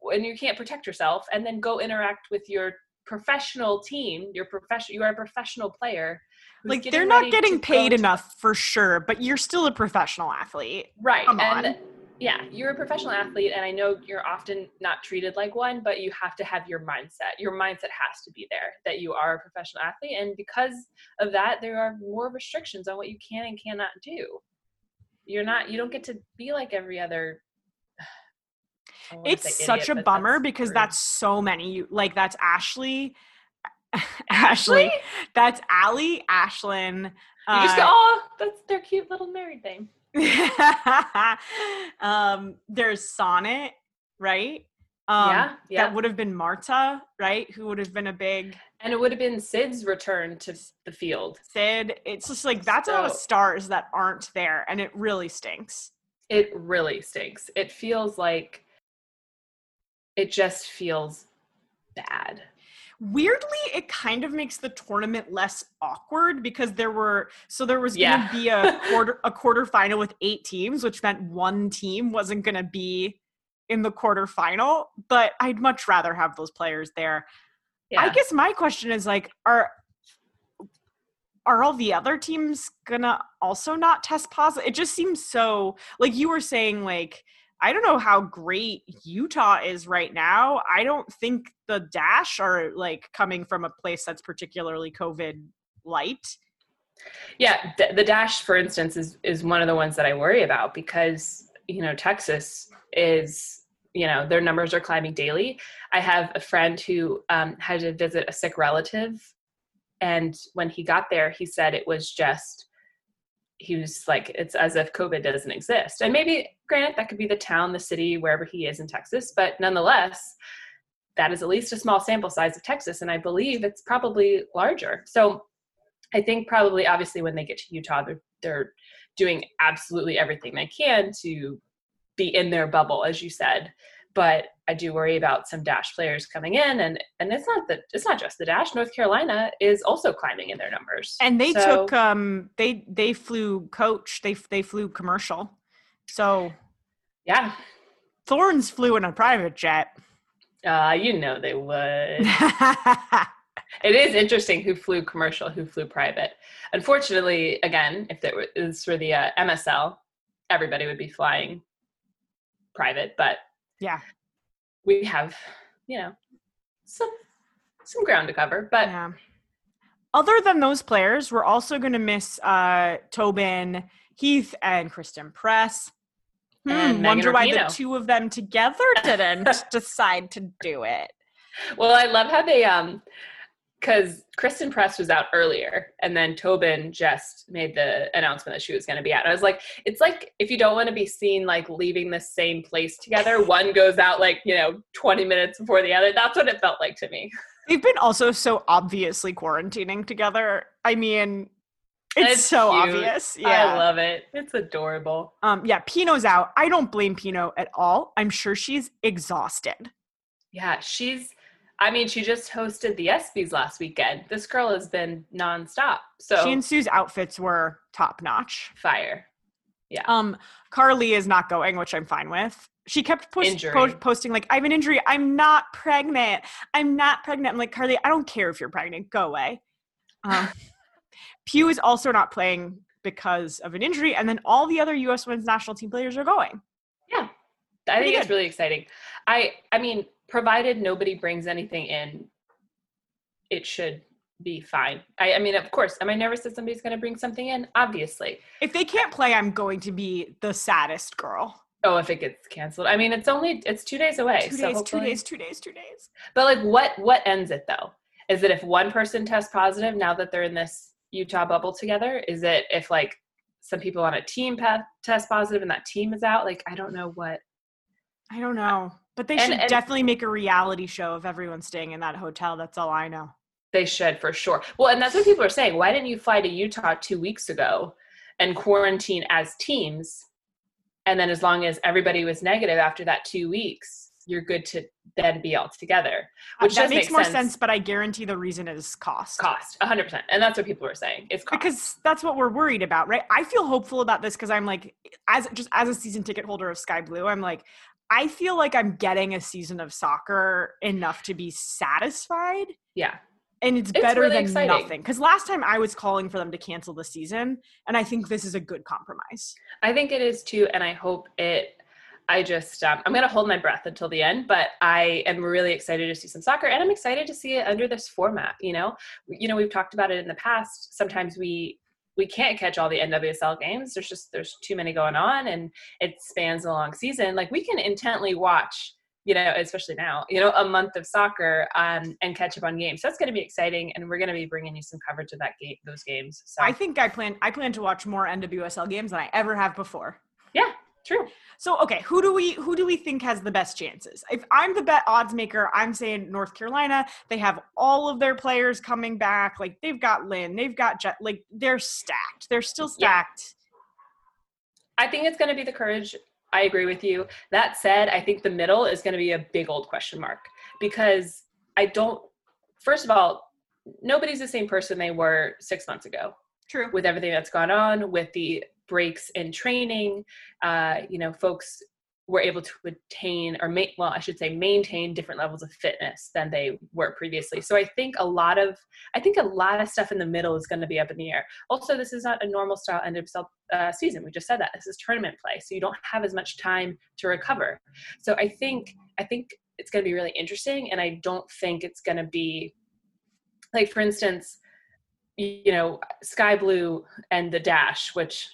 when you can't protect yourself, and then go interact with your professional team. Your profession. You are a professional player. Like they're not getting paid enough for sure, but you're still a professional athlete. Right. Come and on. yeah, you're a professional athlete, and I know you're often not treated like one, but you have to have your mindset. Your mindset has to be there that you are a professional athlete. And because of that, there are more restrictions on what you can and cannot do. You're not, you don't get to be like every other. I don't wanna It's such idiot, a bummer that's because rude. that's so many. You- Like that's Ashley. Ashley. That's Allie, Ashlyn. You just go, uh, oh, that's their cute little married name. um, there's Sonnett, right? Um, Yeah, yeah. That would have been Marta, right? Who would have been a big And it would have been Syd's return to the field. Syd. It's just like that's a lot of stars that aren't there, and it really stinks. It really stinks. It feels like it just feels bad. Weirdly, it kind of makes the tournament less awkward because there were so there was Yeah. gonna be a quarter a quarter final with eight teams, which meant one team wasn't gonna be in the quarterfinal. But I'd much rather have those players there. Yeah. I guess my question is like, are are all the other teams gonna also not test positive? It just seems so like you were saying, like, I don't know how great Utah is right now. I don't think the Dash are like coming from a place that's particularly COVID light. Yeah, th- the dash, for instance, is is one of the ones that I worry about because you know Texas is you know their numbers are climbing daily. I have a friend who um, had to visit a sick relative, and when he got there, he said it was just he was like it's as if COVID doesn't exist. And maybe, granted, that could be the town, the city, wherever he is in Texas, but nonetheless. That is at least a small sample size of Texas, and I believe it's probably larger. So I think probably obviously when they get to Utah, they're they're doing absolutely everything they can to be in their bubble, as you said. But I do worry about some Dash players coming in, and and it's not that it's not just the Dash. North Carolina is also climbing in their numbers, And they So, took um they they flew coach, they they flew commercial. So yeah, Thorns flew in a private jet. uh, you know they would. it is interesting who flew commercial, who flew private. Unfortunately, again, if it was for the uh, MSL, everybody would be flying private. But yeah. we have, you know, some some ground to cover. But Yeah. Other than those players, we're also going to miss uh, Tobin, Heath, and Christen Press. Hmm, And wonder why the two of them together didn't decide to do it. well, I love how they um because Christen Press was out earlier, and then Tobin just made the announcement that she was going to be out. I was like, it's like if you don't want to be seen like leaving the same place together, one goes out like you know twenty minutes before the other. That's what it felt like to me. They've been also so obviously quarantining together. I mean, it's, It's so cute. obvious. I Yeah. love it. It's adorable. um, yeah, Pinoe's out. I don't blame Pinoe at all. I'm sure she's exhausted. Yeah, she's. I mean, she just hosted the ESPYS last weekend. This girl has been nonstop. So She and Sue's outfits were top notch. fire. Yeah. Um, Carli is not going, which I'm fine with. She kept post- po- posting like, "I have an injury. I'm not pregnant. I'm not pregnant." I'm like, Carli, I don't care if you're pregnant. Go away. Um, Pugh is also not playing because of an injury, and then all the other U.S. women's national team players are going. Yeah, I Pretty think it's really exciting. I I mean, provided nobody brings anything in, it should be fine. I, I mean, of course, am I nervous that somebody's going to bring something in? Obviously. If they can't play, I'm going to be the saddest girl. Oh, if it gets canceled. I mean, it's only it's two days away. Two so days, two days, two days, two days. But like, what what ends it though? Is it if one person tests positive now that they're in this Utah bubble together? Is it if like some people on a team pa- test positive and that team is out? Like, I don't know what. I don't know, but they And- should and- definitely make a reality show of everyone staying in that hotel. That's all I know. They should for sure. Well, and that's what people are saying. Why didn't you fly to Utah two weeks ago and quarantine as teams? And then as long as everybody was negative after that two weeks, you're good to then be all together. Uh, Which that does makes make more sense. sense, but I guarantee the reason is cost. Cost, 100%. And that's what people are saying. It's cost. because that's what we're worried about, right? I feel hopeful about this because I'm like, as just as a season ticket holder of Sky Blue, I'm like, I feel like I'm getting a season of soccer enough to be satisfied, yeah. and it's, It's better really than exciting. nothing. Because last time I was calling for them to cancel the season, and I think this is a good compromise. I think it is too, and I hope it. I just um, I'm gonna hold my breath until the end, but I am really excited to see some soccer, and I'm excited to see it under this format. You know, you know we've talked about it in the past. Sometimes we we can't catch all the NWSL games. There's just there's too many going on, and it spans a long season. Like we can intently watch. You know, especially now, you know, a month of soccer um, and catch up on games. So that's going to be exciting, and we're going to be bringing you some coverage of that game, those games. So I think I plan I plan to watch more NWSL games than I ever have before. True. So okay, who do we who do we think has the best chances? If I'm the bet odds maker, I'm saying North Carolina. They have all of their players coming back. Like they've got Lynn, they've got Jet. Like they're stacked. They're still stacked. I think it's going to be the courage. I agree with you. That said, I think the middle is going to be a big old question mark because I don't. First of all, nobody's the same person they were six months ago. True. With everything that's gone on, with the breaks in training, uh, you know, folks were able to attain or ma- well, I should say maintain different levels of fitness than they were previously. So I think a lot of I think a lot of stuff in the middle is going to be up in the air. Also, this is not a normal style end of uh, season. We just said that this is tournament play, so you don't have as much time to recover. So I think I think it's going to be really interesting, and I don't think it's going to be like, for instance, you know, Sky Blue and the Dash, which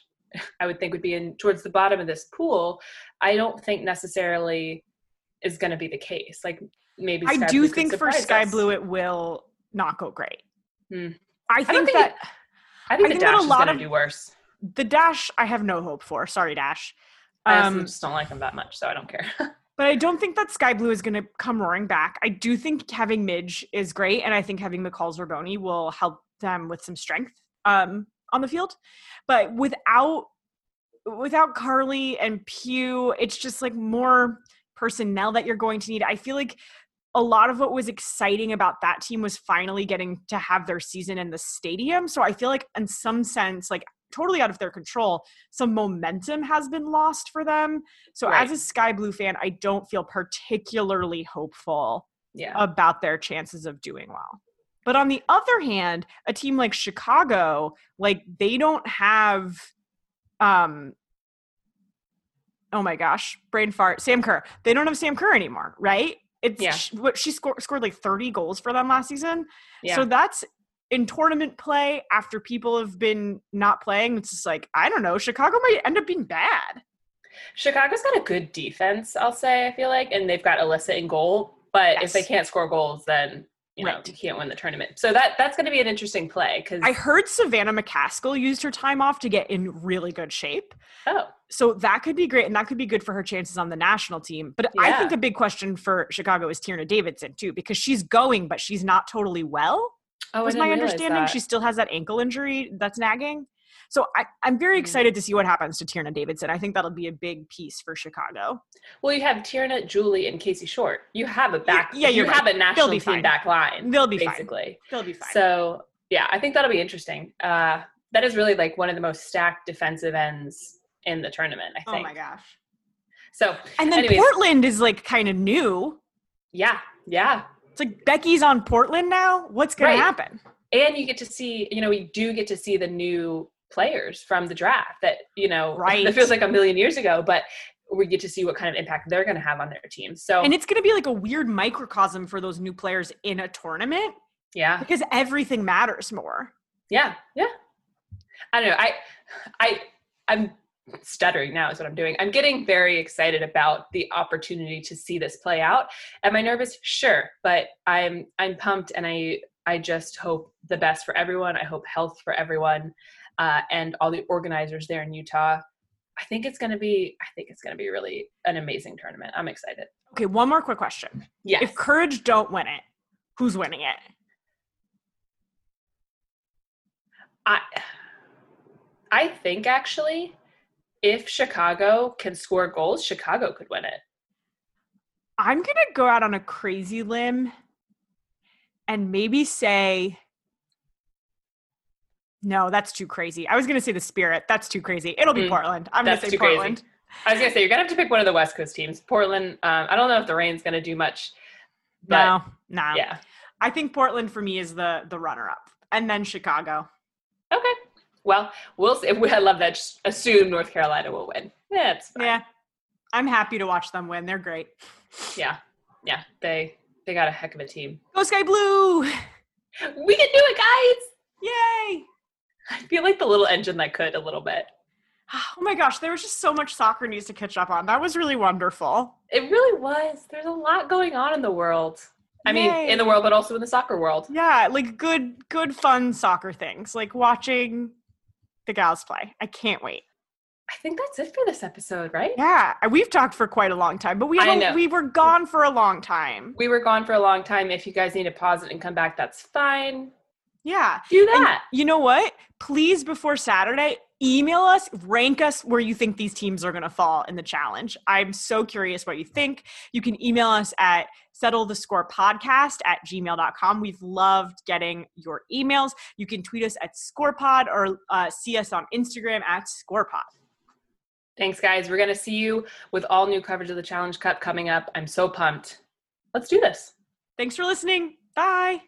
I would think would be in towards the bottom of this pool, I don't think necessarily is going to be the case. Like maybe I do Blue think for Sky us. Blue it will not go great. Hmm. I I think think that I think I the think that a lot going to of- do worse. the dash I have no hope for. Sorry, Dash. I Um, just don't like them that much, so I don't care. but I don't think that Sky Blue is going to come roaring back. I do think having Midge is great, and I think having McCall's Zerboni will help them with some strength um, on the field. But without without Carli and Pugh, it's just like more personnel that you're going to need. I feel like a lot of what was exciting about that team was finally getting to have their season in the stadium. So I feel like, in some sense, like totally out of their control, some momentum has been lost for them. So Right. as a Sky Blue fan, I don't feel particularly hopeful yeah. about their chances of doing well. But on the other hand, a team like Chicago, like they don't have um oh my gosh, brain fart, Sam Kerr. They don't have Sam Kerr anymore, right? It's Yeah. sh- what she scored scored like 30 goals for them last season. yeah. So that's in tournament play after people have been not playing. It's just like, I don't know, Chicago might end up being bad. Chicago's got a good defense, I'll say, I feel like, and they've got Alyssa in goal. But if they can't score goals, then you know Right. you can't win the tournament. So that that's going to be an interesting play because I heard Savannah McCaskill used her time off to get in really good shape. oh So that could be great, and that could be good for her chances on the national team. But I think a big question for Chicago is Tierna Davidson too, because she's going, but she's not totally well. oh, Was my understanding that. she still has that ankle injury that's nagging. So I, I'm very Mm. excited to see what happens to Tierna Davidson. I think that'll be a big piece for Chicago. well, you have Tierna, Julie, and Casey Short. You have a back. yeah, you you're have right. a national be team fine. back line. They'll be fine. basically. They'll be fine. So yeah, I think that'll be interesting. Uh, that is really like one of the most stacked defensive ends in the tournament. I think. oh my gosh. So And then Anyways. Portland is like kind of new. yeah, yeah, It's like Becky's on Portland now. What's going Right. to happen? and you get to see. You know, we do get to see the new players from the draft that you know Right. that feels like a million years ago, but we get to see what kind of impact they're going to have on their team. So And it's going to be like a weird microcosm for those new players in a tournament yeah, because everything matters more. yeah, yeah. I don't know. I, I, I'm stuttering now is what I'm doing. I'm getting very excited about the opportunity to see this play out. Am I nervous? Sure, but I'm I'm pumped, and I I just hope the best for everyone. I hope health for everyone, uh, and all the organizers there in Utah. I think it's going to be. I think it's going to be really an amazing tournament. I'm excited. Okay, one more quick question. Yes. If Courage don't win it, who's winning it? I I think actually, if Chicago can score goals, Chicago could win it. I'm going to go out on a crazy limb and maybe say No, that's too crazy. I was going to say the Spirit. That's too crazy. It'll be Mm, Portland. I'm going to say too crazy. Portland. I was gonna say you're gonna have to pick one of the West Coast teams. Portland. Um, I don't know if the rain's gonna do much, but no, no. yeah. I think Portland for me is the the runner up. And then Chicago. Okay. Well, we'll see. I love that. Just assume North Carolina will win. Yeah. Yeah. I'm happy to watch them win. They're great. yeah, yeah. They they got a heck of a team. Go Sky Blue! We can do it, guys. Yay! I feel like the little engine that could a little bit. Oh my gosh, there was just so much soccer news to catch up on. That was really wonderful. It really was. There's a lot going on in the world. I mean, in the world, but also in the soccer world. Yeah, like good, good, fun soccer things, like watching the gals play. I can't wait. I think that's it for this episode, right? Yeah, we've talked for quite a long time, but we know. we were gone for a long time. We were gone for a long time. If you guys need to pause it and come back, that's fine. Yeah. Do And that. you know what? Please, before Saturday, email us, rank us where you think these teams are going to fall in the challenge. I'm so curious what you think. You can email us at settle the score podcast at gmail.com. We've loved getting your emails. You can tweet us at scorepod or uh, see us on Instagram at scorepod. Thanks, guys. We're going to see you with all new coverage of the Challenge Cup coming up. I'm so pumped. Let's do this. Thanks for listening. Bye.